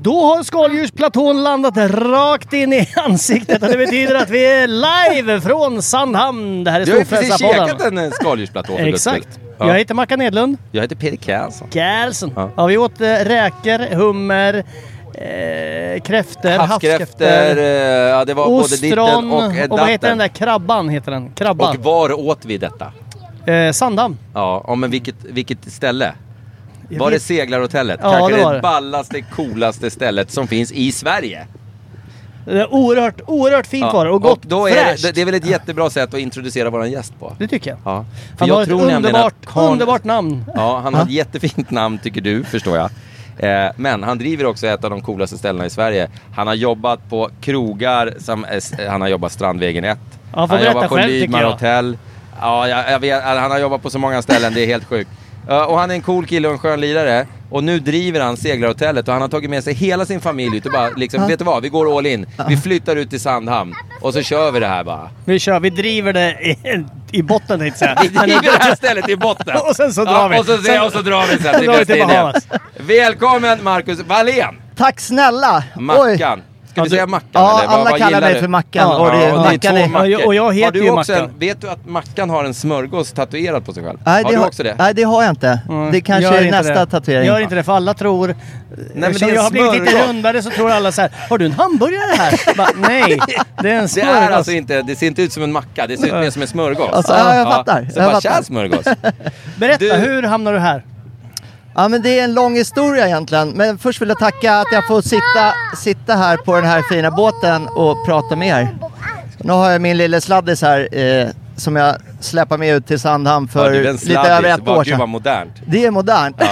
Då har skaldjursplatån landat rakt in i ansiktet och det betyder att vi är live från Sandhamn. Det här är Du har ju precis käkat en eh, skaldjursplatå för. Exakt. Ja. Jag heter Mackan Edlund. Jag heter Peter Kjellson. Gälsen. Ja. Ja. vi åt eh, räkor, hummer, eh, kräftor, Havskräftor, havskräftor, eh, ja det var både ditten ostron och och, eh, vad heter den datten. där krabban? Heter den. Krabban. Och var åt vi detta? Eh, Sandhamn. Ja, ja men vilket, vilket ställe? Var det seglarhotellet? Ja, Kanske det var det ballaste, coolaste stället som finns i Sverige. Det är oerhört, oerhört fint var det och gott. då är fräscht. det, det är väl ett jättebra sätt att introducera våran gäst på. Det tycker jag. Ja. För Han jag har ett tror nämligen underbart, Karl- underbart namn. Ja, han har ett jättefint namn tycker du, förstår jag. Eh, men han driver också ett av de coolaste ställena i Sverige. Han har jobbat på krogar, som, eh, s- han har jobbat Strandvägen 1. Han får han berätta jobbar på själv, tycker jag. hotell. Ja, jag, jag vet, han har jobbat på så många ställen, det är helt sjukt. Och han är en cool kille och en skön lirare. Och nu driver han seglarhotellet och han har tagit med sig hela sin familj ut och bara liksom, vet du vad? Vi går all in. Vi flyttar ut till Sandhamn. Och så kör vi det här bara. Vi kör, vi driver det i, i botten tänkte jag Vi driver det här stället i botten. Och sen så drar vi. Och så, Sen- och så drar vi sen till Västindien. Välkommen Marcus Wallén! Tack snälla! Oj. Mackan. Ska vi säga Mackan Ja, eller? Alla vad kallar mig för Mackan. Ja, och det, och det är Mackan två är, mackor. Och jag- och jag heter har du ju också Mackan. En, vet du att Mackan har en smörgås tatuerad på sig själv? nej, har det du har, också det? Nej, det har jag inte. Det kanske är nästa det. tatuering. Gör inte det för alla tror... men det är jag har blivit lite rundare så tror alla så här. Har du en hamburgare här? Bara, nej, det är en Det smörgås. är alltså inte, det ser inte ut som en macka, det ser ut mer som en smörgås. Alltså, ja, jag fattar. Så Jag bara, fattar. tja smörgås. Berätta, hur hamnar du här? Ja, men det är en lång historia egentligen. Men först vill jag tacka att jag får sitta, sitta här på den här fina båten och prata med er. Nu har jag min lille sladdis här eh, som jag släpar med ut till Sandhamn för Ja, lite över ett år sedan. modernt. Det är modernt.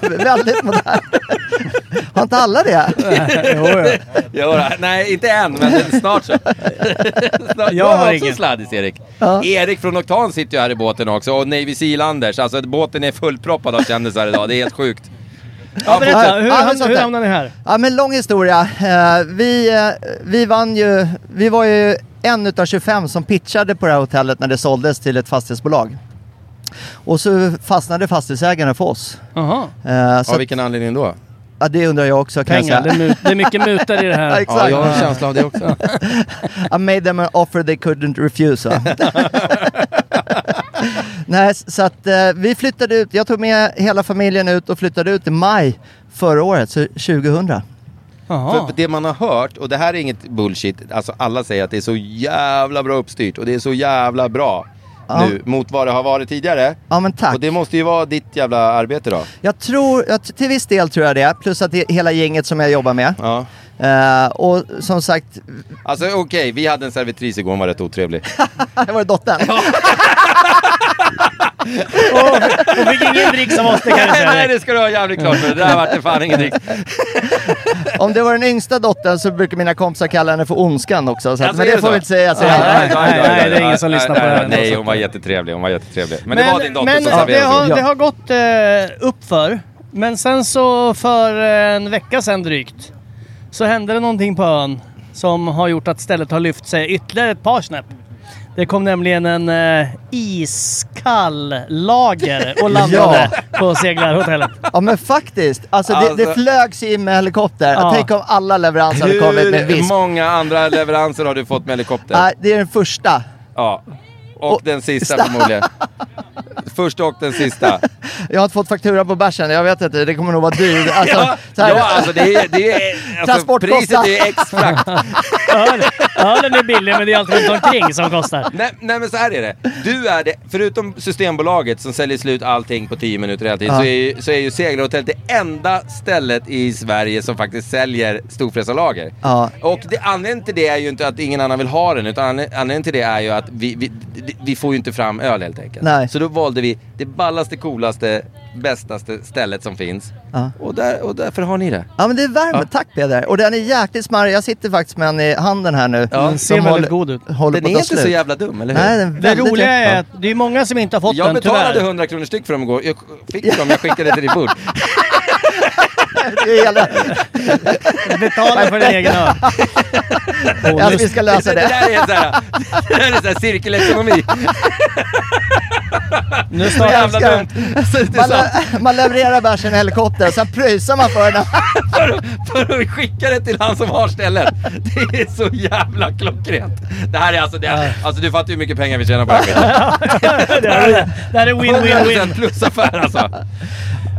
Väldigt modernt. Har inte alla det? jo, ja. Jo, nej, inte än, men snart så. snart. Jag har också ingen. sladdis, Erik. Ja. Erik från Oktan sitter ju här i båten också, och Navy Seal-Anders. Alltså båten är fullproppad av kändisar idag, det är helt sjukt. Ja, berätta, hur, Ja, hur där. hamnade ni här? Ja men lång historia. Eh, vi, eh, vi vann ju, vi var ju en utav 25 som pitchade på det här hotellet när det såldes till ett fastighetsbolag. Och så fastnade fastighetsägarna för oss. Jaha. Eh, så Av vilken anledning då? Ja, det undrar jag också kan Pengar, jag det är, säga. det är mycket mutar i det här. exakt. Ja, jag har en känsla av det också. I made them an offer they couldn't refuse. va? Nej, så att eh, vi flyttade ut. Jag tog med hela familjen ut och flyttade ut i maj förra året, så 2000. För för det man har hört, och det här är inget bullshit, alltså alla säger att det är så jävla bra uppstyrt och det är så jävla bra Ja. nu mot vad det har varit tidigare. Ja men tack. Och det måste ju vara ditt jävla arbete då. Jag tror, jag, till viss del tror jag det, plus att det är hela gänget som jag jobbar med. Ja. Eh, och som sagt, Alltså okej, vi hade en servitris igår, hon var rätt otrevlig. det var det dottern. och, och fick ingen dricks av oss, det kan jag Nej, säga. nej, det ska du ha jävligt klart för Det där vart det fan ingen dricks. Om det var den yngsta dottern så brukar mina kompisar kalla henne för Ondskan också. Så att, Alltså, men det det får vi inte säga. Så Nej, jag- nej, nej, nej, det är ingen som lyssnar på det här. Nej, hon var jättetrevlig. Hon var jättetrevlig. Men, det var din dotter men som det, serverade. har, det har gått eh, uppför. Men sen så för en vecka sedan drygt så hände det någonting på ön som har gjort att stället har lyft sig ytterligare ett par snäpp. Det kom nämligen en eh, iskall lager och landade på seglarhotellet. Ja men faktiskt. Alltså, det, det Alltså- flögs in med helikopter. Ja. Tänk om alla leveranser hade kommit med Hur visk. många andra leveranser har du fått med helikopter? Nej, det är den första. Ja. Och, Och- den sista Sta- förmodligen. Första och den sista. Jag har inte fått faktura på bärsen. Jag vet inte, det kommer nog vara dyrt. Alltså, ja, här- ja, alltså det är... Det är alltså, Transportkostnad. priset är exfrakt. Öl, ölen är billig men det är allt runt omkring som kostar. nej, nej men så här är det. Du är det, förutom Systembolaget som säljer slut allting på 10 minuter hela tiden, Ja. så, är, ju- så är ju Seglarhotellet det enda stället i Sverige som faktiskt säljer storfräsarlager. Ja. Och det, anledningen till det är ju inte att ingen annan vill ha den, utan anled- anledningen till det är ju att vi, vi, vi får ju inte fram öl helt enkelt. Nej. Så då valde vi det ballaste, coolaste, bästaste stället som finns. Ja. Och, där, och därför har ni det. Ja men det är värme, Ja. tack Peder. Och den är jäkligt smarrig. Jag sitter faktiskt med den i handen här nu. Ja, Den ser väldigt håller- god ut. Håller Den på är inte så slut. jävla dum, eller hur? Nej, den är Det väldigt roliga lätt. är att det är många som inte har fått Jag den betalade tyvärr. 100 kronor styck för dem igår. Jag fick dem, jag skickade till ditt bord. Det är hela... Betala för din egen öl. Ja, vi ska lösa Det det. där är såhär, det där är såhär cirkelekonomi. Nu Så startar jävla ska- dumt. Så Man, le- man levererar bärsen i helikopter, sen pröjsar man för den. för, att- för att skicka det till han som har stället. Det är så jävla klockrent. Det här är alltså, det är, alltså du fattar ju hur mycket pengar vi tjänar på det här det, här är, det här är 100% win-win-win. plusaffär alltså.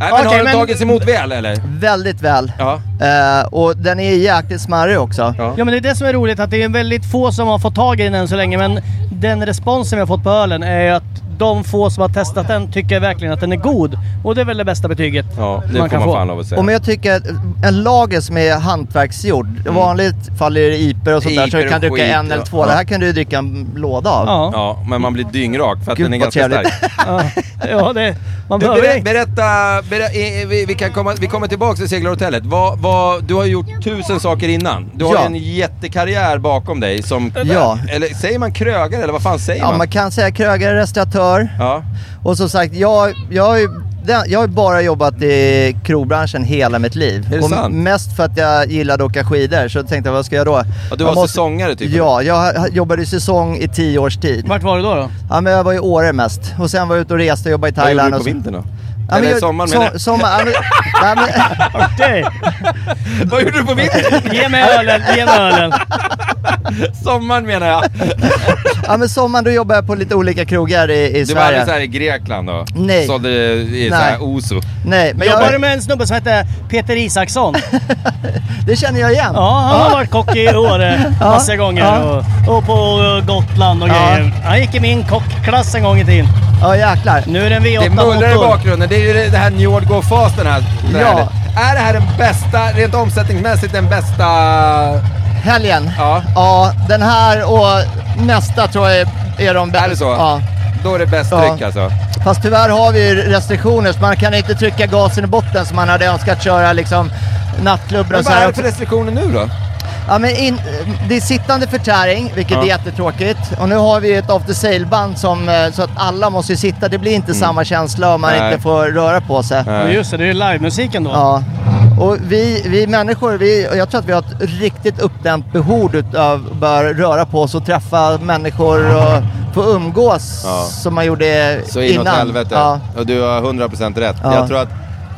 Nej, men Okej, har den men- tagits emot väl eller? Väldigt väl. Ja. Eh, och den är jäkligt smarrig också. Ja. Ja men det är det som är roligt att det är väldigt få som har fått tag i den än så länge men den responsen vi har fått på ölen är ju att de få som har testat den tycker verkligen att den är god. Och det är väl det bästa betyget Ja, det man får kan man få. fan lov att säga. Och men jag tycker att en lager som är hantverksgjord, vanligt faller det iper och sånt där så Iper du kan dricka en ja. eller två. Det här kan du dricka en låda av. Ja, Ja, men man blir dyngrak för att Gud, den är ganska trevligt. stark. ja. ja det, man Du, behöver ber, berätta, berä, eh, vi, vi, kan komma, vi kommer tillbaka till seglarhotellet. Vad, vad, du har gjort tusen saker innan. Du har Ja. ju en jättekarriär bakom dig som... Ja. Eller säger man krögare eller vad fan säger Ja, man? man kan säga krögare, restauratör. Ja. Och som sagt, jag, jag, har ju- jag har bara jobbat i krogbranschen hela mitt liv. Är det och sant? mest för att jag gillade att åka skidor, så tänkte jag vad ska jag då? Och du var säsongare typ? Ja, jag jobbade i säsong i tio års tid. Vart var du då? då? Ja, men jag var i Åre mest. Och sen var jag ute och reste och jobbade i Vad gjorde Thailand. du på och så- vintern då? Ja, men eller jag- sommaren so- menar jag. sommar, ja, men, nej, men, Okej, Vad gjorde du på vintern? ge mig ölen, ge mig ölen. sommaren menar jag. ja, men sommaren då jobbade jag på lite olika krogar i, i Du var Sverige. aldrig såhär i Grekland då? Nej. Sålde i Nej. Oso? Nej, men Jobbade du jag, med en snubbe som hette Peter Isaksson? det känner jag igen. Ja, han har varit kock i Åre massa gånger ja. och, och på Gotland och Ja. grejer. Han gick i min kockklass en gång i tiden. Ja, jäklar. Nu är det en Det V8 mullrar i bakgrunden, det är ju det det här New York Go Fast den här. Ja. Är det här den bästa, rent omsättningsmässigt den bästa... Helgen. Ja. Ja, den här och nästa tror jag är, de bästa. Är det så? Ja. Då är det bäst Ja. tryck alltså. Fast tyvärr har vi ju restriktioner så man kan inte trycka gasen i botten som man hade önskat köra liksom nattklubbar Men och så vad är här det för restriktioner nu då? Ja, men in, det är sittande förtäring, vilket Ja. är jättetråkigt. Och nu har vi ett after sale-band som, eh, så att alla måste sitta. Det blir inte samma känsla om man Mm. Nej. inte får röra på sig. Nej. Men just det, det är livemusiken då. Ja. Och vi, vi människor, vi, och jag tror att vi har ett riktigt uppdämt behov utav att börja röra på oss och träffa människor och få umgås Ja. som man gjorde Så inåt innan. helvete. Ja. Och du har 100% rätt. Ja. Jag tror att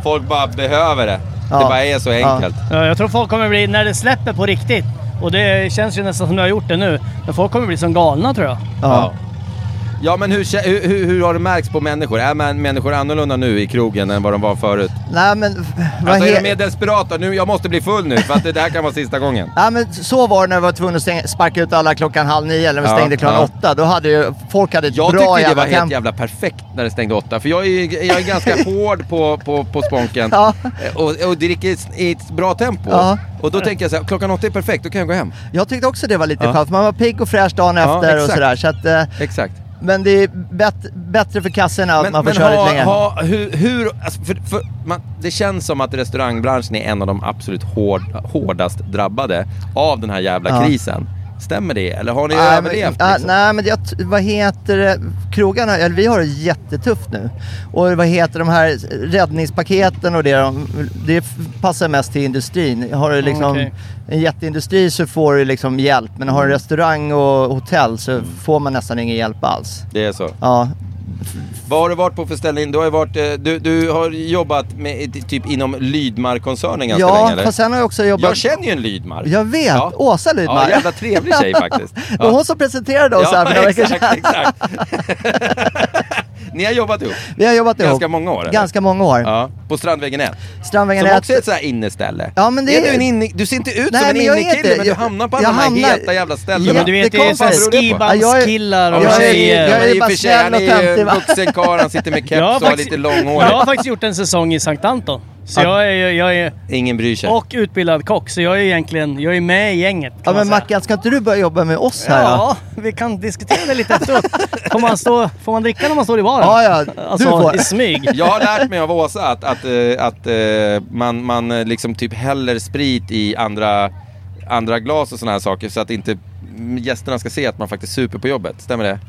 folk bara behöver det. Ja. Det bara är så enkelt. Ja, jag tror folk kommer bli, när det släpper på riktigt, och det känns ju nästan som du har gjort det nu, men folk kommer bli som galna tror jag. Ja. Men hur, hur, hur, har det märkts på människor? Är man, människor annorlunda nu i krogen än vad de var förut? Nej men... Alltså är de mer desperata? Nu, jag måste bli full nu för att det där kan vara sista gången. Ja men så var det när vi var tvungna att stänga, sparka ut alla klockan halv nio eller vi Ja, stängde klockan ja. åtta. Då hade ju folk hade ett Jag bra tyckte det jävla var helt jävla perfekt när det stängde åtta. För jag är, jag är ganska hård på, på, på sponken. Ja. Och, och dricker i ett- i ett bra tempo. Ja. Och då tänker jag så här, klockan åtta är perfekt, då kan jag gå hem. Jag tyckte också det var lite Ja. skönt man var pigg och fräsch dagen efter och sådär. Så att, eh, Exakt. Men det är bet- bättre för kassorna att Men, man får men köra lite ha, längre. ha, hur, hur alltså för, för man, det känns som att restaurangbranschen är en av de absolut hård, hårdast drabbade av den här jävla Ja. krisen. Stämmer det? Eller har ni men, överlevt? liksom? nej men jag, vad heter det, krogarna, eller vi har det jättetufft nu. Och vad heter de här räddningspaketen och det, de, det passar mest till industrin. Har du liksom Okej. En jätteindustri så får du liksom hjälp, men har du restaurang och hotell så får man nästan ingen hjälp alls. Det är så. Ja, Vad har du varit på för ställning? Du har, varit, eh, du, du har jobbat med, typ inom Lydmar-koncernen ganska länge ja fast sen har jag också jobbat... Jag känner ju en Lydmar. Jag vet, Ja. Åsa Lydmar. Ja, jävla trevlig tjej faktiskt. Det var hon som presenterade oss här för några veckor exakt, sedan. exakt. Ni har jobbat ihop? Vi har jobbat ihop. Ganska många år? eller? Ganska många år. Ja, på Strandvägen 1. Strandvägen Som är också är ett sånt här inneställe. Ja, men det är är- du, en inne, du ser inte ut Nej, som en innekille, men du jag- hamnar på alla de här heta jävla ställena. Ja, men du vet, det är Jättekonstigt. så här Vad beror det på? skibandskillar och tjejer. jag är men i och bara för sig, han snäll är ju töntig, vuxen karl, han sitter med keps Jag har och har faktiskt- lite långhårigt. Jag har faktiskt gjort en säsong i Sankt Anton. Så Ja. jag är, jag är Ingen bryr sig. och utbildad kock, så jag är egentligen jag är med i gänget. kan Ja man men säga. Mackan, ska inte du börja jobba med oss här då? Ja, vi kan diskutera det lite efteråt. Får man, stå, får man dricka när man står i baren? Ja, ja, du Alltså får. i smyg. Jag har lärt mig av Åsa att, att, eh, att eh, man, man eh, liksom typ häller sprit i andra, andra glas och såna här saker så att inte gästerna ska se att man faktiskt super på jobbet. Stämmer det?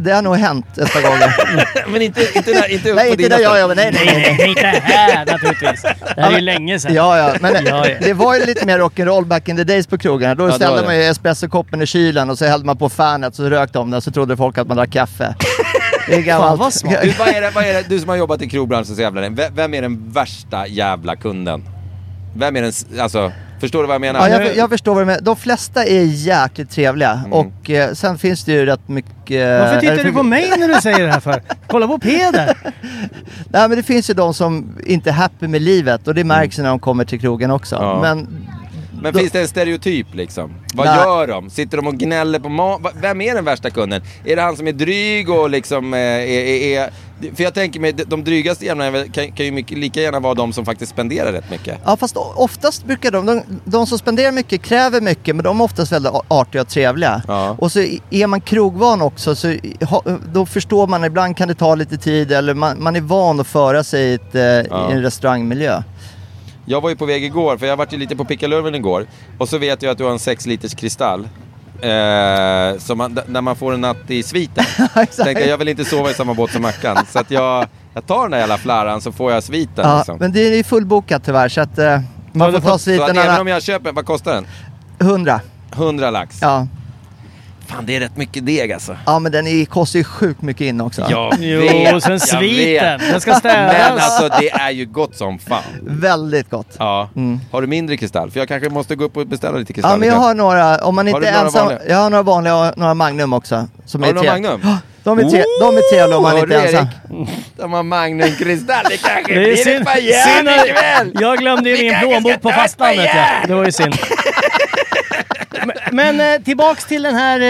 Det har nog hänt ett par gånger. Men inte, inte, när, inte upp nej, på inte dina där jag jobbar. Nej, nej, Nej, nej. nej, inte här naturligtvis. Det här är ju länge sedan. Ja, ja, men Ja, ja. det var ju lite mer rock'n'roll back in the days på krogarna. Då det ställde man ju espressokoppen i kylen och så hällde man på fanet så rökte de den så trodde folk att man drack kaffe. Det är gammalt. vad smart. Du, vad är det, vad är det, du som har jobbat i krogbranschen så jävla länge, vem- är den värsta jävla kunden? Vem är den, alltså, förstår du vad jag menar? Ja, jag, jag förstår vad du menar. De flesta är jäkligt trevliga Mm. och eh, sen finns det ju rätt mycket... Varför tittar du på mig när du säger det här för? Kolla på Peder! Nej men det finns ju de som inte är happy med livet och det märks ju när de kommer till krogen också. Mm. Ja. Men Men Då- finns det en stereotyp liksom? Vad Nej. gör de? Sitter de och gnäller på mat? Vem är den värsta kunden? Är det han som är dryg och liksom eh, är, är, är... För jag tänker mig, de- drygaste jävlarna kan, kan ju mycket, lika gärna vara de som faktiskt spenderar rätt mycket. Ja fast oftast brukar de, de, de som spenderar mycket kräver mycket men de är oftast väldigt artiga och trevliga. Ja. Och så är man krogvan också så då förstår man, ibland kan det ta lite tid eller man, man är van att föra sig i, ett, eh, Ja. i en restaurangmiljö. Jag var ju på väg igår, för jag varit ju lite på pickalurven igår. Och så vet jag att du har en 6 liters kristall. Eh, som man, d- när man får en natt i sviten. Tänkte jag, jag vill inte sova i samma båt som Mackan. Så att jag, jag tar den där jävla flarran så får jag sviten. Ja, liksom. men det är ju fullbokat tyvärr så att eh, man får ta så att sviten även om jag köper, vad kostar den? 100. 100 lax. Ja. Fan det är rätt mycket deg alltså. ja men den är, kostar ju sjukt mycket in också. Jag Jo, vet, sen sviten. vet. Den ska städas. Men alltså det är ju gott som fan. Väldigt gott. Ja. Mm. Har du mindre kristall? För jag kanske måste gå upp och beställa lite kristall. Ja men jag har några, om man Har inte några ensam. vanliga? Jag har några vanliga och några Magnum också. Som Har är du några Magnum? De är, tre, de är trevliga om man inte är ensam. De har Magnumkristall, det kanske Det är blir synd. ett par ikväll! Jag glömde ju min plånbok på fastlandet. järn. Det var ju synd. Men, eh, tillbaks till den här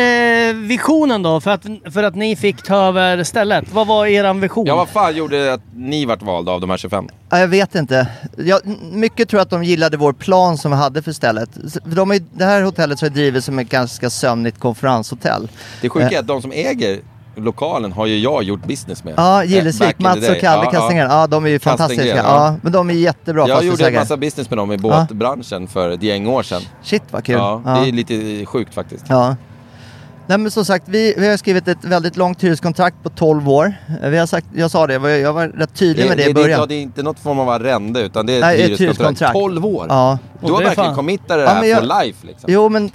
eh, visionen då, för att, för att ni fick ta över stället. Vad var eran vision? Ja, vad fan gjorde att ni vart valda av de här 25? Ja, jag vet inte. Jag, mycket tror jag att de gillade vår plan som vi hade för stället. De är, det här hotellet så är drivet som ett ganska sömnigt konferenshotell. Det sjuka Eh. är att de som äger lokalen har ju jag gjort business med. Ja, Eh, Gillesvik, Mats och Kalle Ja, Kastengren. ja. Ja, de är ju fantastiska. Ja. ja. men de är jättebra Jag gjorde en massa business med dem i båtbranschen för ett gäng år sedan. Shit vad kul. Ja, det är lite sjukt faktiskt. Ja. Nej men som sagt, vi, vi har skrivit ett väldigt långt hyreskontrakt på 12 år. Vi har sagt, jag sa det, jag var, rätt tydlig med det i det, början. ja, det är inte något form av arrende utan det är ett Nej, ett hyreskontrakt. hyreskontrakt. 12 år? Ja. Du har det verkligen fan- committat det Ja, här men jag- for life liksom. Jo men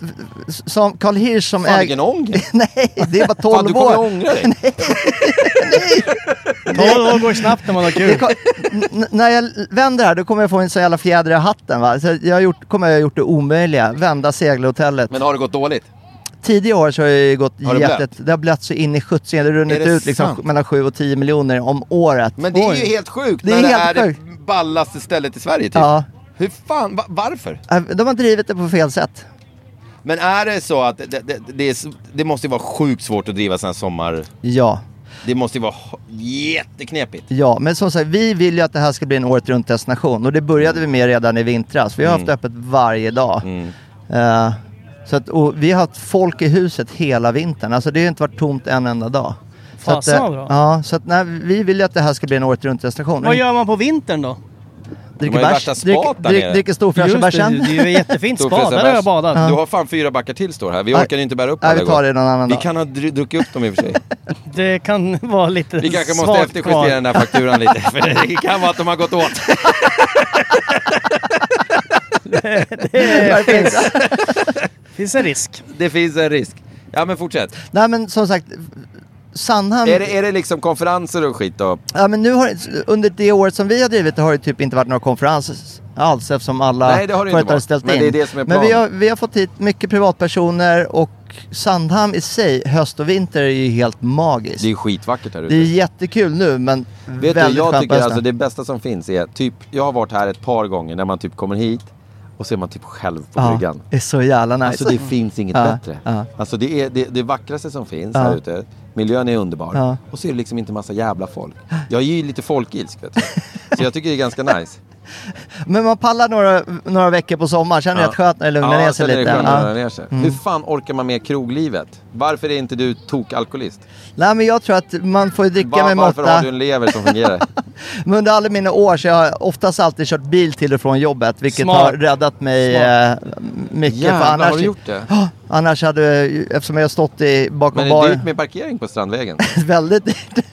som Carl Hirsch som Fan äger... vilken ångest! Nej, det är bara 12 Fan du kommer år. ångra dig. 12 år går snabbt när man har Det kul. kom, när jag vänder här då kommer jag få en så jävla fjäder i hatten va. Så jag har gjort, kommer jag ha gjort det omöjliga, vända segelhotellet. Men har det gått dåligt? Tidigare år så har det gått Har det jättet, det har blött så in i 70 det har runnit Är det ut liksom mellan 7 och 10 miljoner om året. Men det är Oj. ju helt sjukt Det är när det helt är sjukt. det ballaste stället i Sverige typ. Ja, Hur fan, va, varför? äh, de har drivit det på fel sätt. Men är det så att det, det, det, är, s- det måste ju vara sjukt svårt att driva sådana här sommar... Ja, Det måste ju vara h- jätteknepigt. ja. Men som sagt, vi vill ju att det här ska bli en året runt destination och det började vi med redan i vintras. Vi har haft öppet varje dag. Mm. Eh, så att, och vi har haft folk i huset hela vintern. Alltså det har inte varit tomt en enda dag. Så att, Fasen eh, bra. Ja, så att nej, vi vill ju att det här ska bli en året runt destination. Vad gör man på vintern då? Dricker bärs, dricker, drick, dricker storfräscha det, bärsen. det är ju jättefint spa. Där har jag badat. Du har fan fyra backar till står här. Vi orkar inte bära upp Nej, alla vi tar det någon annan Vi dag. kan ha dr- druckit upp dem i och för sig. Det kan vara lite Vi kanske måste efterjustera kvar. den där fakturan lite. För det kan vara att de har gått åt. Det finns- finns en risk. Det finns en risk. Ja men fortsätt. Nej men som sagt, Sandhamn... Är det, är det liksom konferenser och skit då? Ja men nu har under det året som vi har drivit det har det typ inte varit några konferenser alls eftersom alla Nej, det har det inte företag har varit. ställt Men in. det är det som är men vi planen. har, vi har fått hit mycket privatpersoner och Sandhamn i sig, höst och vinter är ju helt magiskt. Det är skitvackert här Det ute. är jättekul nu men Vet du, väldigt jag skönt tycker alltså det bästa som finns är typ, jag har varit här ett par gånger när man typ kommer hit och så är man typ själv på ja, bryggan. det är så jävla nice. Alltså det finns inget Ja, bättre. ja. Alltså det är det, det vackraste som finns Ja. här ute. Miljön är underbar. Ja. Och så är det liksom inte massa jävla folk. Jag är ju lite folkilsk vet du. Så jag tycker det är ganska nice. Men man pallar några, några veckor på sommaren, är det rätt skönt när det lugnar ner sig lite. Ja. ner sig. Hur fan orkar man med kroglivet? Varför är inte du tokalkoholist? Nej men jag tror att man får dricka Var, med varför måtta. har du en lever som fungerar? Men under alla mina år så har jag oftast alltid kört bil till och från jobbet, vilket Smart. har räddat mig eh, mycket. Jävlar, för annars, har du gjort det? Ja, annars hade, eftersom jag har stått i, bakom Men det är dyrt med parkering på Strandvägen. väldigt dyrt.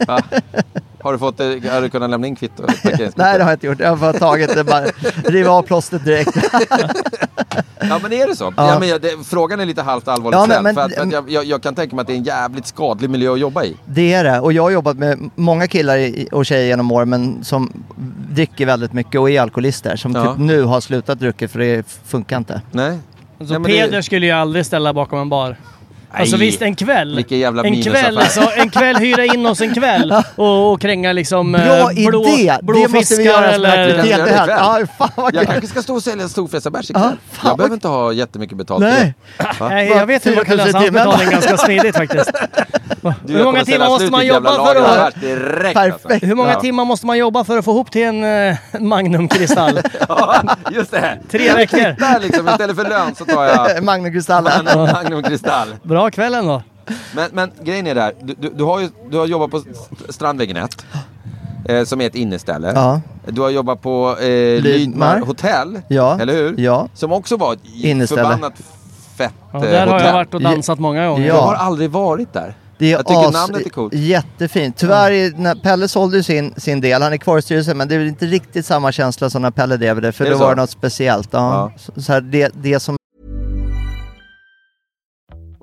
Har du, fått, det- har du kunnat lämna in kvitto? Nej det har jag inte gjort, jag har bara tagit det, bara riva av plåstret direkt. Ja men är det så? Ja. Ja. men jag, det, frågan är lite halvt allvarligt Ja, men- för att, för att jag, jag, jag kan tänka mig att det är en jävligt skadlig miljö att jobba i. Det är det, och jag har jobbat med många killar och tjejer genom år men som dricker väldigt mycket och är alkoholister. Som Ja. typ nu har slutat dricka för det funkar inte. Nej. Alltså, Nej, Peder det- skulle ju aldrig ställa bakom en bar. Alltså Nej. visst, en kväll. Vilken jävla en kväll, alltså, en kväll hyra in oss en kväll och, och kränga liksom Bra eh, blå, idé! blå det måste vi göra som en aktivitet det ikväll. Ja, fan vad Jag kanske ska stå och sälja storfräsarbärs Ja, ikväll. fan jag behöver inte ha jättemycket betalt Nej. Va? Nej, jag vet hur man kan 4 000 lösa betalning ganska smidigt faktiskt. Du, Hur många timmar måste man jobba för att... direkt alltså. Perfekt. Hur många Ja. timmar måste man jobba för att få ihop till en uh, Magnum Kristall? Ja, just det. Tre veckor. Där liksom, istället för lön så tar jag Magnum Kristallen. Magnum, Magnum Kristall. Bra kväll ändå. Men, men grejen är där, du, du, du, har ju, du har jobbat på Strandvägen 1. Eh, som är ett inneställe. Ja. Du har jobbat på eh, Lydmar hotell. Ja. Eller hur? Ja. Som också var ett Inneställe. förbannat fett Ja, eh, där har hotell. jag varit och dansat många gånger. Ja. Jag har aldrig varit där. Det är jag tycker as- namnet är coolt. Jättefint. Tyvärr, är- när Pelle sålde ju sin, sin del, han är kvar i styrelsen, men det är inte riktigt samma känsla som när Pelle drev det, för då var det något speciellt. Ja. Så, så här, det, det som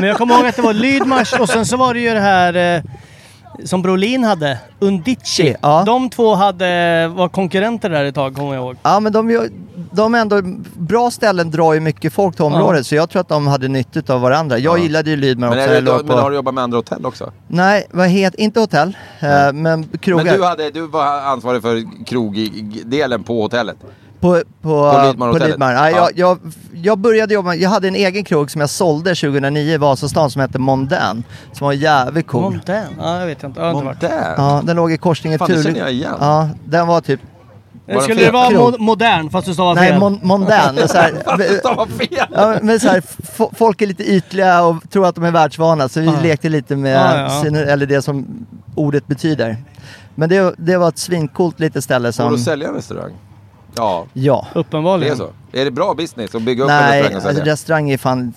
Men jag kommer ihåg att det var Lydmars och sen så var det ju det här eh, som Brolin hade, Undici. Ja. De två hade, var konkurrenter där ett tag, kommer jag ihåg. Ja men de, gör- de är ändå, bra ställen drar ju mycket folk till området så jag tror att de hade nytta av varandra. Jag Ja. gillade ju Lydmar Men, också. är jag det, låg men på- har du jobbat med andra hotell också? Nej, vad heter, inte hotell, eh, men krogar. Men du, hade, du var ansvarig för krogdelen på hotellet? På, på, På Lidmar på? Lidmar. Ja, Ja. jag, jag, jag började jobba, jag hade en egen krog som jag sålde 2009 i Vasastan som hette Mondän. Som var jävligt cool. Montaigne? Ja, jag vet inte. Jag inte. Ja, den låg i korsningen Fan, det Thule- känner jag igen. Ja, den var typ den Skulle det vara mo- modern fast du stavar Nej, fel? mon, mondän. Det är så här, fel! Ja, men så här, folk är lite ytliga och tror att de är världsvana så vi Ja. lekte lite med Ja, ja. Sin, eller det som ordet betyder. Men det, det var ett svincoolt litet ställe Går det som... att sälja en restaurang? Ja, Ja. det är Uppenbarligen. så. Är det bra business att bygga upp en Nej, restaurang och alltså, restaurang är fan...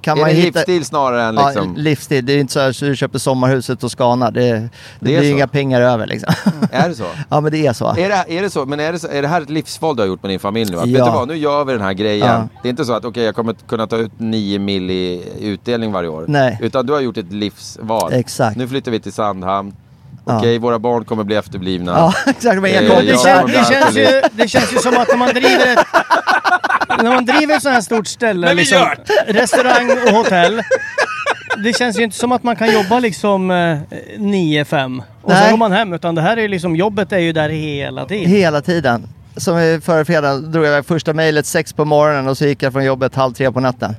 Kan är man det hitta... livsstil snarare än Ja, liksom... livsstil. Det är inte så så du köper sommarhuset och Skana. Det, det, Det är blir så. inga pengar över liksom. Är det så? ja men det är så. Är det, är det så? Men är det, så, är det här ett livsval du har gjort med din familj nu? Att, Ja. Vet du vad, nu gör vi den här grejen. Ja. Det är inte så att okej, jag kommer kunna ta ut 9 mil i utdelning varje år. Nej. Utan du har gjort ett livsval. Exakt. Nu flyttar vi till Sandhamn. Ja. Okej, våra barn kommer bli efterblivna. Ja, exakt. Men jag Eh, Det, kän, det, känns ju, det känns ju som att när man driver ett, när man driver ett sånt här stort ställe, Men vi liksom, gör restaurang och hotell. Det känns ju inte som att man kan jobba liksom eh, 9-5 och Nej. sen går man hem. Utan det här är liksom, jobbet är ju där hela tiden. Hela tiden. Som förra fredagen drog jag första mejlet sex på morgonen och så gick jag från jobbet halv tre på natten.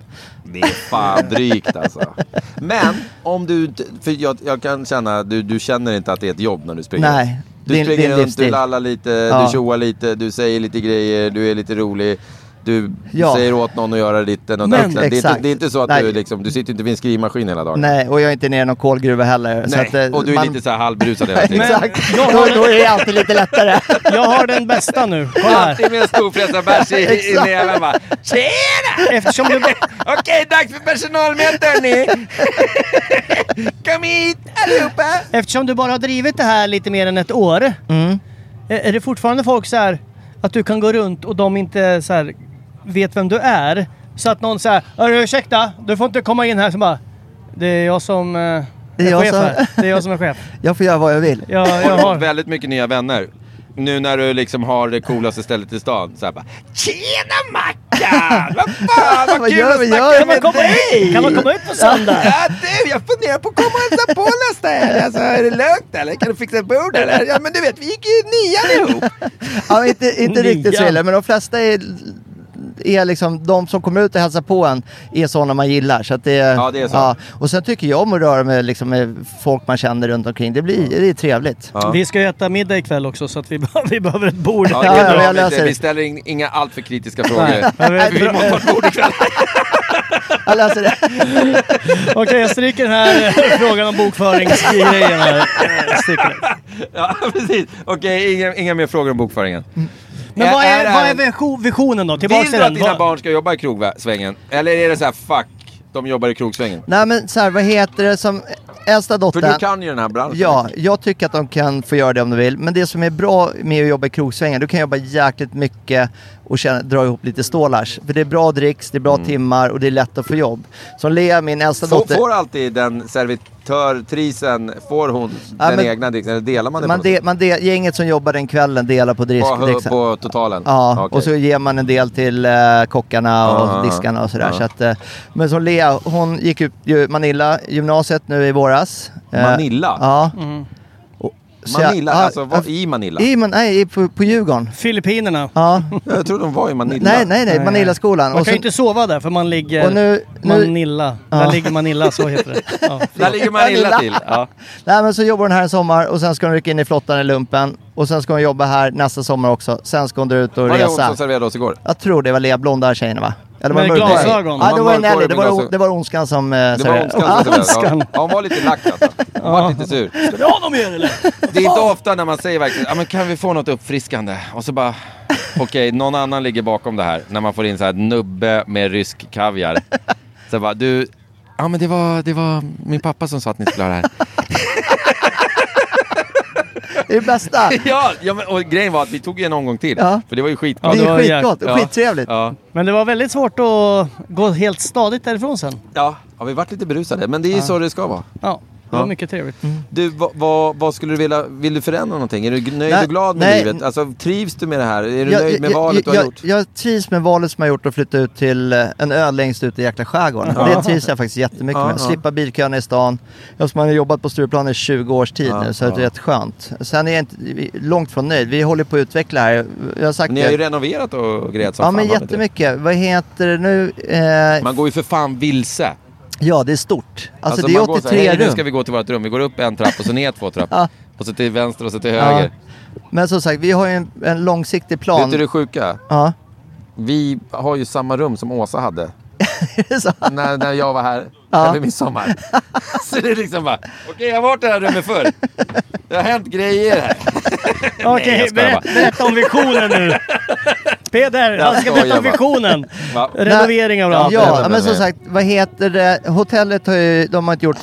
Det är fan drygt alltså. Men om du, för jag, jag kan känna, du, du känner inte att det är ett jobb när du springer. Nej, Du springer runt, du lallar lite, Ja. du tjoar lite, du säger lite grejer, du är lite rolig. Du Ja. säger åt någon att göra ditten och Men- datten. Det, är inte, det är inte så att Nej. du liksom, du sitter inte vid en skrivmaskin hela dagen. Nej, och jag är inte nere i någon kolgruva heller. så Nej. att, eh, och du är man- lite så här halvbrusad hela tiden. Exakt, jag då, har- då är det alltid lite lättare. Jag har den bästa nu. Kolla här. Alltid med en storfräsarbärs i, i Exakt. näven bara. Tjena! Eftersom du, Okej, dags för personalmöte hörni! Kom hit allihopa! eftersom du bara har drivit det här lite mer än ett år. Mm. Är är det fortfarande folk så här att du kan gå runt och de inte så här vet vem du är? Så att någon säger ursäkta, du får inte komma in här. Så bara, det är jag som eh, är, Det är jag chef som- här. Det är jag som är chef. Jag får göra vad jag vill. Jag, Har jag har... väldigt mycket nya vänner? Nu när du liksom har det coolaste stället i stan. Så här bara, Tjena Mackan! Vad fan vad Vad kul gör att snacka med komma dig! Kan man komma ut på söndag? Ja du, jag funderar på att komma och hälsa på nästa helg. Alltså, är det lugnt eller? Kan du fixa ett bord eller? Ja men du vet, vi gick ju i nian ihop. Ja, inte inte riktigt så illa, men de flesta är, är liksom, de som kommer ut och hälsar på en är sådana man gillar. Så att det, Ja, det är så. Och sen tycker jag om att röra mig liksom, med folk man känner runt omkring. Det, blir, det är trevligt. Ja. Vi ska ju äta middag ikväll också så att vi, vi behöver ett bord. Ja, det Ja, är ja, bra. jag Vi- löser vi ställer in, inga alltför kritiska frågor. Nej. Ja, vi- måste ha ett bord ikväll. Jag läser det. Okej, jag stryker den här eh, frågan om bokföringsgrejen här. Ja, precis. Okej, inga, inga mer frågor om bokföringen. Men vad är, vad är vision- visionen då? Tillbaks Vill till du att den. dina Vad- barn ska jobba i krogsvängen? Eller är det så här, fuck, de jobbar i krogsvängen? Nej men så här, vad heter det som äldsta För dottern? du kan ju den här branschen. Ja, jag tycker att de kan få göra det om de vill. Men det som är bra med att jobba i krogsvängen, du kan jobba jäkligt mycket och känna, dra ihop lite stålars. För det är bra dricks, det är bra timmar och det är lätt att få jobb. Som Lea, min äldsta Får, dotter. får alltid den servitörtrisen, får hon Ja, den men- egna dricksen? Eller delar man det man de, man de, gänget som jobbar den kvällen delar på drick, på, dricksen. på totalen? Ja, Okej. och så ger man en del till eh, kockarna och Ja, diskarna och sådär. ja. Så att, eh, men som Lea, hon gick ut ju Manilla gymnasiet nu i våras. Eh, Manilla? Ja. Mm. Så jag- ja, alltså var, i Manilla? I, man, nej, i- på, på Djurgården. Filippinerna. Ja. Jag trodde de var i Manilla. Nej, nej, nej, Manillaskolan. Man Och kan ju inte sova där för man ligger... Och nu- nu- Manilla. Ja. Där ligger Manilla, så heter det. Ja, Där ligger Manilla Manilla. till. Ja. Nej men så jobbar hon här en sommar och sen ska hon rycka in i flottan i lumpen. Och sen ska hon jobba här nästa sommar också. Sen ska hon dra ut och Var det hon resa. som serverade oss igår? Jag tror det var Lea blonda tjejerna va? Eller var det mörkhårig? glasögon. Ja, det var Nelly. Det var, glasögon. det var Ondskan som eh, Det var serverade. Ondskan Ja, som serverade. Ja. Hon var lite lack alltså. Hon var lite sur. Ska vi ha något mer eller? Det är inte ofta när man säger verkligen, ja men kan vi få något uppfriskande? Och så bara, okej, någon annan ligger bakom det här. När man får in så här nubbe med rysk kaviar. Så bara, du, ja men det var, det var min pappa som sa att ni skulle ha det här. Det är det bästa. ja, ja men, och grejen var att vi tog ju en omgång till. Ja. För det var ju skitgott. Ja, det det är skitgott och Ja. skittrevligt. Ja. Men det var väldigt svårt att gå helt stadigt därifrån sen. ja, ja, vi vart lite berusade. Men det är ju så det ska vara. Ja, det var Ja. mycket trevligt. Du, vad, vad, vad skulle du vilja, vill du förändra någonting? Är du nöjd Nej, och glad med nej. livet? Alltså trivs du med det här? Är du Jag- nöjd med jag- valet du har jag, gjort? Jag trivs med valet som jag har gjort att flytta ut till eh, en ö längst ut i jäkla skärgården. Det trivs jag faktiskt jättemycket Ja, med. ja. Slippa bilköerna i stan. Jag som har jobbat på Stureplan i 20 års tid Ja, nu så det är ja. rätt skönt. Sen är jag inte, långt från nöjd. Vi håller på att utveckla här. Jag har sagt Ni har ju det. renoverat och grejat som Ja fan. men det? jättemycket. Vad heter det nu? Eh, Man går ju för fan vilse. Ja det är stort. Alltså, det man är går så här, 83 "Hej, rum. Nu ska vi gå till vårt rum. Vi går upp en trapp och så ner två trappor. Ja. Och så till vänster och så till Ja. höger. Men som sagt, vi har ju en, en långsiktig plan. Vet du det sjuka? Ja. Vi har ju samma rum som Åsa hade. När, när jag var här Ja. över midsommar. så det är liksom bara, okej jag har varit i det här rummet förr. Det har hänt grejer här. Okej, berätta, berätta om visionen nu. Peder, han ska berätta om visionen. Renovering av Ja, allt. berätta men som sagt, vad heter det? Hotellet har ju, de har inte gjort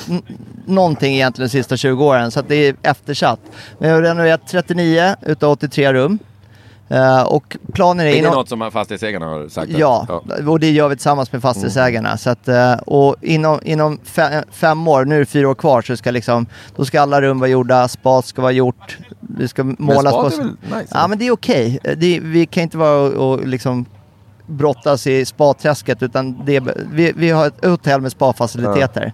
någonting egentligen de sista 20 åren, så att det är eftersatt. Men jag har renoverat 39 utav 83 rum. Eh, och planen är... Är det något som fastighetsägarna har sagt? Ja, och det gör vi tillsammans med fastighetsägarna. Så att, eh, och inom, inom fe, fem år, nu är det fyra år kvar, så ska liksom, då ska alla rum vara gjorda, spat ska vara gjort, det ska målas på... är väl nice, ja men det är okej. Det, vi kan inte vara och, och liksom brottas i spaträsket utan det, vi, vi har ett hotell med spafaciliteter.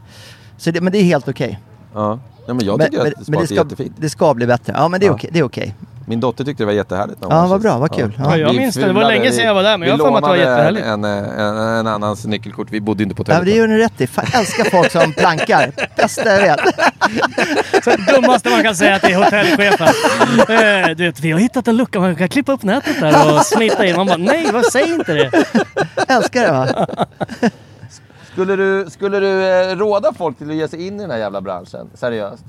Så det, men det är helt okej. Ja. ja men jag tycker men, att men spat det, är jättefint. det ska bli bättre. Ja men det är Ja. okej. Det är okej. Min dotter tyckte det var jättehärligt. Ja, var vad bra, vad kul. Ja, jag Vi minns det. Det var länge sedan jag var där, men vi jag har att det var jättehärligt. En, en, en, en annans nyckelkort. Vi bodde inte på Ja, hotellet. men det gör ni rätt i. Fan, jag älskar folk som plankar. Bästa jag vet. Så det dummaste man kan säga till hotellchefen. Eh, du vet, vi har hittat en lucka, man kan klippa upp nätet där och smita in. Man bara, nej, vad säg inte det. Älskar det va? Skulle du, skulle du eh, råda folk till att ge sig in i den här jävla branschen? Seriöst?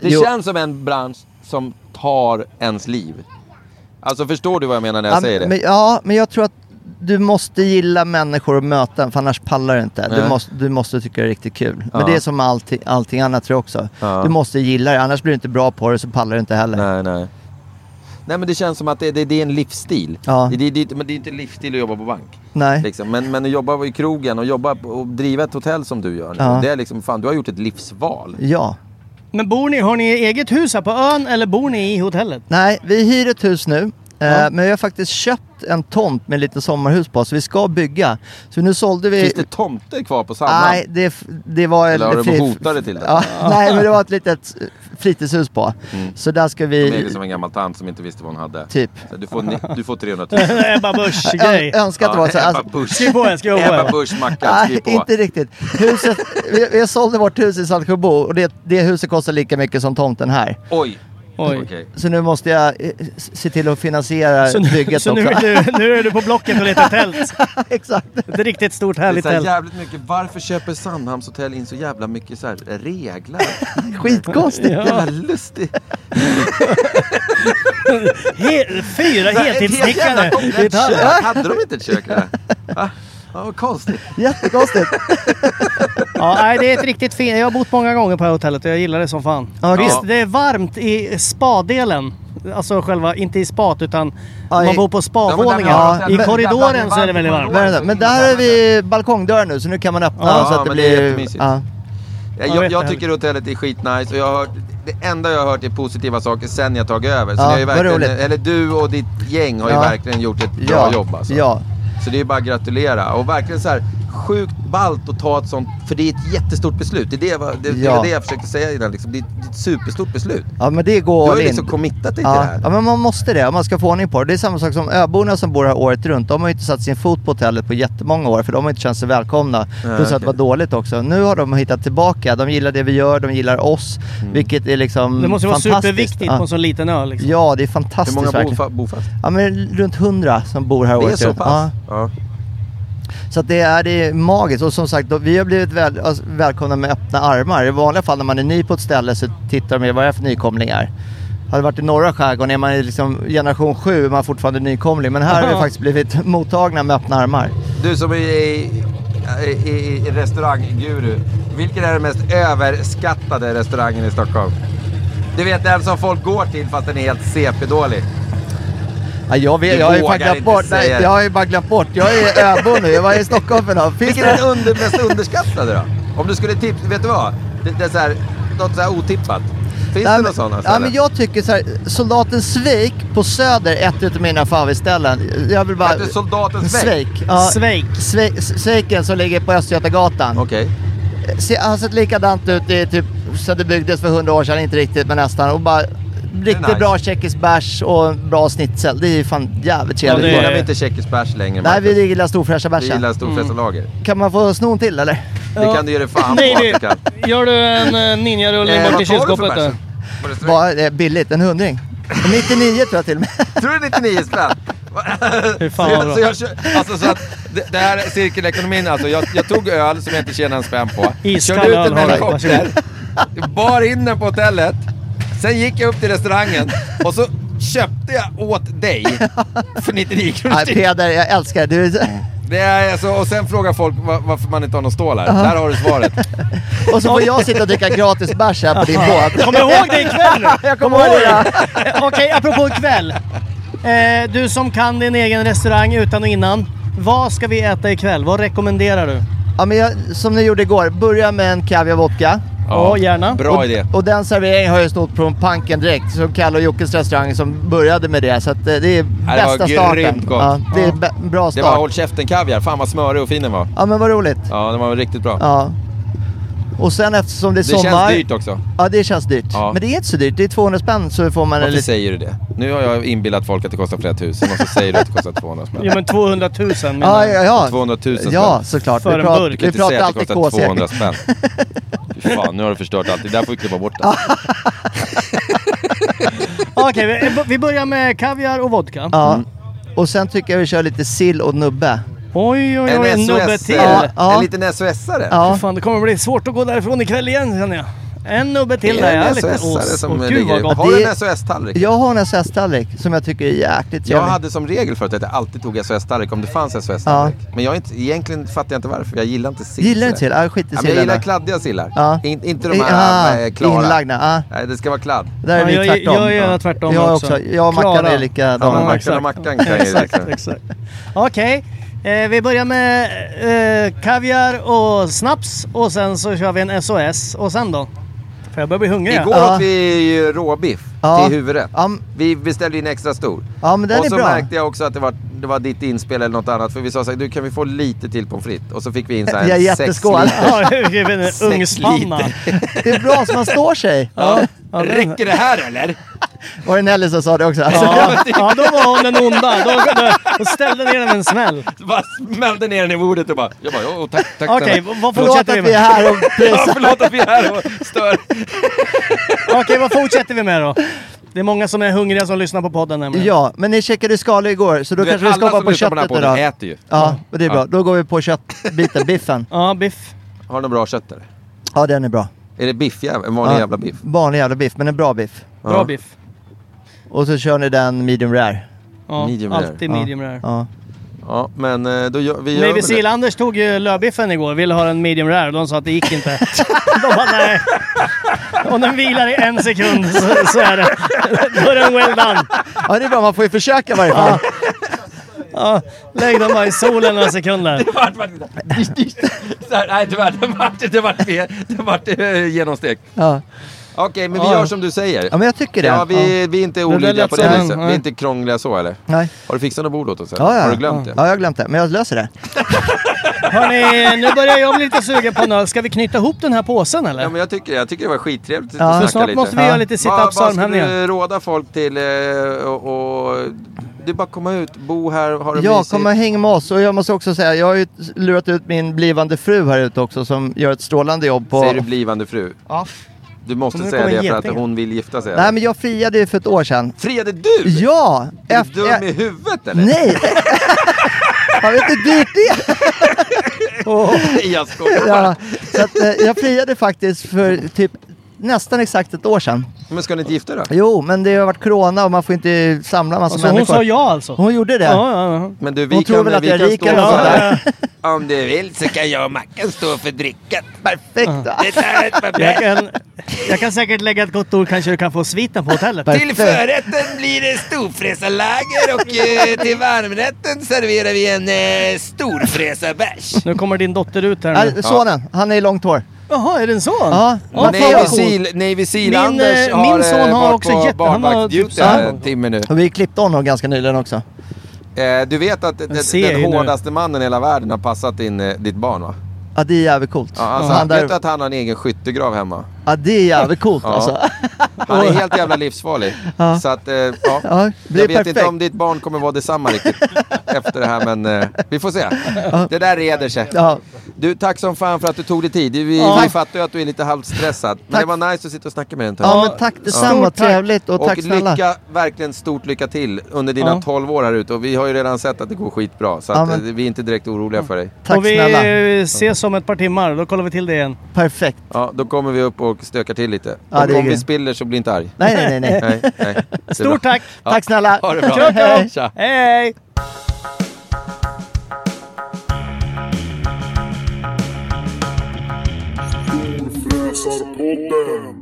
Det Jo. känns som en bransch som tar ens liv. Alltså förstår du vad jag menar när jag Ja, säger det? Men, ja, men jag tror att du måste gilla människor och möten för annars pallar du inte. Du måste, du måste tycka det är riktigt kul. Men Ja. det är som allting, allting annat tror jag också. Ja. Du måste gilla det, annars blir du inte bra på det så pallar du inte heller. Nej, nej. Nej men det känns som att det, det, det är en livsstil. Ja. Det, det, men det är inte livsstil att jobba på bank. Nej. Liksom. Men, men att jobba i krogen och jobba och driva ett hotell som du gör nu. Det är liksom, fan du har gjort ett livsval. Ja. Men bor ni, har ni eget hus här på ön eller bor ni i hotellet? Nej, vi hyr ett hus nu. Eh, Ja. Men vi har faktiskt köpt en tomt med lite sommarhus på, så vi ska bygga. Så nu sålde vi... Finns det tomter kvar på Sandhamn? Nej, det, det var... Eller har du fri- hotade till det? Ja, nej, men det var ett litet fritidshus på. Så där ska Mm. De vi... som en gammal tant som inte visste vad hon hade. Typ. Så Du får, ni- du får 300 000. Ebba Busch-grej. Ö- önskar att det var så. Ebba Alltså, Busch. Skriv på en, skriv på Ebba en. Busch Mackan, skriv nej, på. inte riktigt. Huset, vi, vi sålde vårt hus i Saltsjöbo och det, det huset kostar lika mycket som tomten här. Oj! Oj. Okej. Så nu måste jag eh, se till att finansiera Så, nu, bygget så nu, också. är du, nu är du på Blocket och letar tält. Exakt. Ett riktigt stort Det är härligt så här tält. jävligt mycket, varför köper Sandhamns hotell in så jävla mycket så här regler? Skitkonstigt. Jävla lustigt. He, fyra heltidssnickare. Det är ett kök. Hade de inte ett kök där? Va? Ja, vad konstigt. Jättekonstigt. Ja, nej, det är ett riktigt fint. Jag har bott många gånger på det här hotellet och jag gillar det som fan. Ja, Visst, ja. det är varmt i spadelen. Alltså själva, inte i spat utan Ja, man bor på Ja, spavåningen. men där- I korridoren så är det väldigt varmt. Men, men där har vi balkongdörr nu så nu kan man öppna Ja, så att det men det är blir... ja. Jag, Ja, jag, tycker hotellet är skitnice och jag har hört, det enda jag har hört är positiva saker sen jag tagit över. Så Ja, ni har verkligen, eller du och ditt gäng har ju Ja. verkligen gjort ett bra ja. jobb alltså. Ja. Så det är bara att gratulera. Och verkligen så här sjukt ballt att ta ett sånt, för det är ett jättestort beslut. Det är det, jag var- det, det, Ja. var det jag försökte säga innan. Liksom. Det, är, det är ett superstort beslut. ja, men det Du går har all ju liksom committat dig till Ja. det här. ja, men man måste det om man ska få ordning på det. Det är samma sak som öborna som bor här året runt. De har ju inte satt sin fot på hotellet på jättemånga år för de har inte känt sig välkomna. Plus att det var dåligt också. Nu har de hittat tillbaka. De gillar det vi gör, de gillar oss. Mm. Vilket är liksom Det måste vara superviktigt ja. på en sån liten ö. Liksom. Ja, det är Hur fantastiskt många verkligen. bofa, bofast? Ja, men runt hundra som bor här Det är året så runt. Ja. pass? Ja. Så att det, är, det är magiskt och som sagt, då, vi har blivit väl, alltså, välkomna med öppna armar. I vanliga fall när man är ny på ett ställe så tittar de vad det är för nykomlingar. Hade det varit i norra skärgården är man liksom generation sju är man fortfarande nykomling. Men här har vi faktiskt blivit mottagna med öppna armar. Du som är i, i, i, i restaurangguru. Vilken är den mest överskattade restaurangen i Stockholm? Du vet den som folk går till fast den är helt CP-dålig. Ja, jag, vet, Du jag har ju glömt bort. Nej, jag har ju bara glömt bort. Jag är öbo nu. Jag var i Stockholm för något. Vilken är den under, mest underskattade då? Om du skulle tipsa, vet du vad? Det, det är så här, något så här otippat. Finns Ja, det något sådana Ja ställen? men jag tycker så här, Soldaten Svejk på Söder, ett utav mina favoritställen. Jag vill bara... Heter Soldaten Svejk? Svejk. Ja, Svejk. Sve- Svejken som ligger på Östgötagatan. Okej. Se, har sett likadant ut i typ, så det byggdes för hundra år sedan, inte riktigt men nästan. Och bara riktigt nice. bra tjeckisk bärs och en bra schnitzel. Det är ju fan jävligt Ja, trevligt. det Gillar är- vi inte tjeckisk bärs längre? Nej, vi gillar storfräscha vi bärsen. gillar storfräsa lager. Kan man få sno en till eller? Det kan du ge dig fan på Nej, du gör du en uh, ninjarullning Eh, bort till kylskåpet då? Bara, det är billigt, en hundring. 99 tror jag till och med. Tror du 99 spänn? Så, jag, så, jag, alltså, så att det, det här är cirkelekonomin alltså. Jag, jag tog öl som jag inte tjänade en spänn på. Iskall körde ut den med helikopter. Bar in den på hotellet. Sen gick jag upp till restaurangen och så köpte jag åt dig för 99 kronor Nej. Peder, jag älskar dig. du. Det är alltså, och sen frågar folk va- varför man inte har någon stål här. Där har du svaret. Och så får jag sitta och dricka gratis bärs här på din båt. Kom ihåg det ikväll nu! Jag kommer ihåg det. Eh, Okej, apropå ikväll. Eh, du som kan din egen restaurang utan och innan. Vad ska vi äta ikväll? Vad rekommenderar du? Ja, men jag, som ni gjorde igår, börja med en kaviar vodka. Ja, gärna. Bra och, idé. Och den serveringen har jag snott från Panken direkt, som Kalle och Jockes restaurang som började med det. Så att eh, det är var bästa starten. grymt gott. Ja, det är be- bra Det start. var Håll käften kaviar. Fan vad smörig och fin den var. Ja men vad roligt. Ja, den var riktigt bra. Ja. Och sen eftersom det är Det sommar... känns dyrt också. Ja det känns dyrt. Ja. Men det är inte så dyrt. Det är 200 spänn så får man Varför liten... säger du det? Nu har jag inbillat folk att det kostar flera tusen och så säger du att det kostar 200 spänn. Jo men 200 000 Ja, menar ja, jag. ja. 200 000 spänn. Ja, såklart. För vi en pratar, burk. Du kan vi inte säga pratar att det alltid kostar 200 KC. spänn. Fan, nu har du förstört allt. Det där får vi klippa bort. Alltså. Okej, vi, vi börjar med kaviar och vodka. Ja. Och sen tycker jag vi kör lite sill och nubbe. Oj, oj, oj, en nubbe till. Ja, ja. En liten SOS-are. Ja. Fan, det kommer bli svårt att gå därifrån ikväll igen känner jag. En nubbe till Det där. är Jag är lite... Åh, som åh, gud ligger... vad gott. Har du en SOS-tallrik? Jag har en SS-tallrik som jag tycker är jäkligt Jag hade som regel förut att jag alltid tog SOS-tallrik om det fanns SOS-tallrik. Men jag är inte, egentligen fattar jag inte varför. Jag gillar inte sill. Gillar inte sådär. sill? Ja, skit i Ja, men jag sillen gillar kladdiga sillar. Ja. In, inte de här ah, äh, klara. inlagda, ah. Nej, det ska vara kladd. Där är Ja, vi jag, tvärtom. jag gör tvärtom jag också. också. Jag och Mackan är likadana. Ja, Ja, Mackan och Mackan kan ju exakt, liksom. exakt. Okej, eh, vi börjar med eh, kaviar och snaps och sen så kör vi en SOS. Och sen då? För jag börjar bli hungrig. Igår Ja. åt vi råbiff Ja. till huvudrätt. Ja, Vi beställde in extra stor. Ja, men den och är så bra. märkte jag också att det var, det var ditt inspel eller något annat. För vi sa så här, du kan vi få lite till pommes frites? Och så fick vi in så här Ja, en jätteskål. sex liter. Ugnspanna. Det är bra så man står sig. Ja, Räcker det här eller? Var det Nelly som sa det också? Ja, ja, då var hon den onda. Då, då, då ställde ner den med en smäll. Bara smällde ner den i bordet och bara, jag bara, oh, tack, tack. Okej, snälla." vad Förlåt fortsätter vi att vi är med? här och Ja, prisar. förlåt att vi är här och stör. Okej, vad fortsätter vi med då? Det är många som är hungriga som lyssnar på podden nämligen. Ja, men ni checkade skal igår så då Du vet, kanske vi ska hoppa som på lyssnar på den här köttet podden idag. äter ju. Ja, och det är bra. Ja. Då går vi på köttbiten, biffen. Ja, biff. Har du något bra kött eller? Ja, den är bra. Är det biff jävla, en vanlig ja, jävla biff? Vanlig jävla biff, men en bra biff. Bra Ja. biff. Och så kör ni den medium rare. Ja, Medium rare. alltid Ja. medium rare. Ja. Ja, men eh, då gör, vi gör Navy väl Seal det. Anders tog ju lövbiffen igår, ville ha en medium rare. De sa att det gick inte. De bara nej. Om den vilar i en sekund så, så är det. Då är den well done. ja, det är bra. Man får ju försöka i varje fall. Ja, lägg den bara i solen några sekunder. vart, vart, så här, nej tyvärr, det vart, det vart, mer- det vart eh, genomstekt. Ja. Okej, men vi Ja. gör som du säger. ja, men jag tycker det. Ja, vi, vi är inte olydiga lät på det viset. Vi är nej. inte krångliga så eller? Nej. Har du fixat något bord åt oss? eller? Ja, ja. Har du glömt ja. det? Ja, jag har glömt det. Men jag löser det. Hörni, nu börjar jag bli lite sugen på en öl. Ska vi knyta ihop den här påsen eller? Ja, men jag tycker, jag tycker det var skittrevligt Ja. att snacka snart lite. måste vi Ja. göra lite sit-ups vad skulle armhävningar. du råda folk till eh, och, och Det är bara att komma ut, bo här, ha det Ja, mysigt. kom och häng med oss. Och jag måste också säga, jag har ju lurat ut min blivande fru här ute också som gör ett strålande jobb på... Säger du blivande fru? Ja. Du måste säga det för att getingar. hon vill gifta sig. Nej men jag friade ju för ett år sedan. Friade du? Ja! Är du dum i huvudet eller? Nej! Jag vet hur dyrt det är! Nej, jag skojar. Ja, så att, eh, jag friade faktiskt för typ nästan exakt ett år sedan. Men ska ni inte gifta er då? Jo, men det har varit corona och man får inte samla massa Alltså hon människor. sa ja alltså? Hon gjorde det. Ja, ja, ja. Men du, vi Hon tror väl att jag är rik eller något för- sånt där. Om du vill så kan jag och Mackan stå för drickat. Perfekt! va? Jag kan, jag kan säkert lägga ett gott ord, kanske du kan få sviten på hotellet. Till förrätten blir det storfräsarlager och eh, till varmrätten serverar vi en eh, storfräsarbärs. Nu kommer din dotter ut här nu. Ja, sonen, han är i långt hår. Jaha, är det en son? Ja, Ja, Navy. Seal, Navy Seal Min, Anders eh, har min son eh, har varit också på jätte- han har typ så här- en timme nu. Och vi klippte honom ganska nyligen också. Eh, du vet att den, den nu. hårdaste mannen i hela världen har passat in eh, ditt barn va? Ja, det är jävligt coolt. Ja, alltså, han Vet du där, att han har en egen skyttegrav hemma? ja, det är jävligt coolt Ja. alltså. Han är helt jävla livsfarlig. Ja. Så att, eh, ja. Ja, Jag vet perfekt. inte om ditt barn kommer vara detsamma riktigt efter det här, men eh, vi får se. Det där reder sig. Ja. Du, tack som fan för att du tog dig tid. Vi, Ja. vi fattar ju att du är lite halvt stressad. Men Tack. det var nice att sitta och snacka med dig. en tag. Ja, men tack detsamma. Stort tack. Trevligt och, Och tack snälla. lycka, verkligen stort lycka till under dina Ja. 12 år här ute. Och vi har ju redan sett att det går skitbra. Så Ja, men- eh, vi är inte direkt oroliga för dig. Tack och vi snälla. eh, ses om ett par timmar, då kollar vi till det igen. Perfekt. Ja, då kommer vi upp och stökar till lite. Ja, är om vi spiller så bli inte arg. Nej, nej, nej. nej. Nej, nej. Stort tack! Ja. Tack snälla. Ha det bra. Kör, kör. Tja. Hej hej!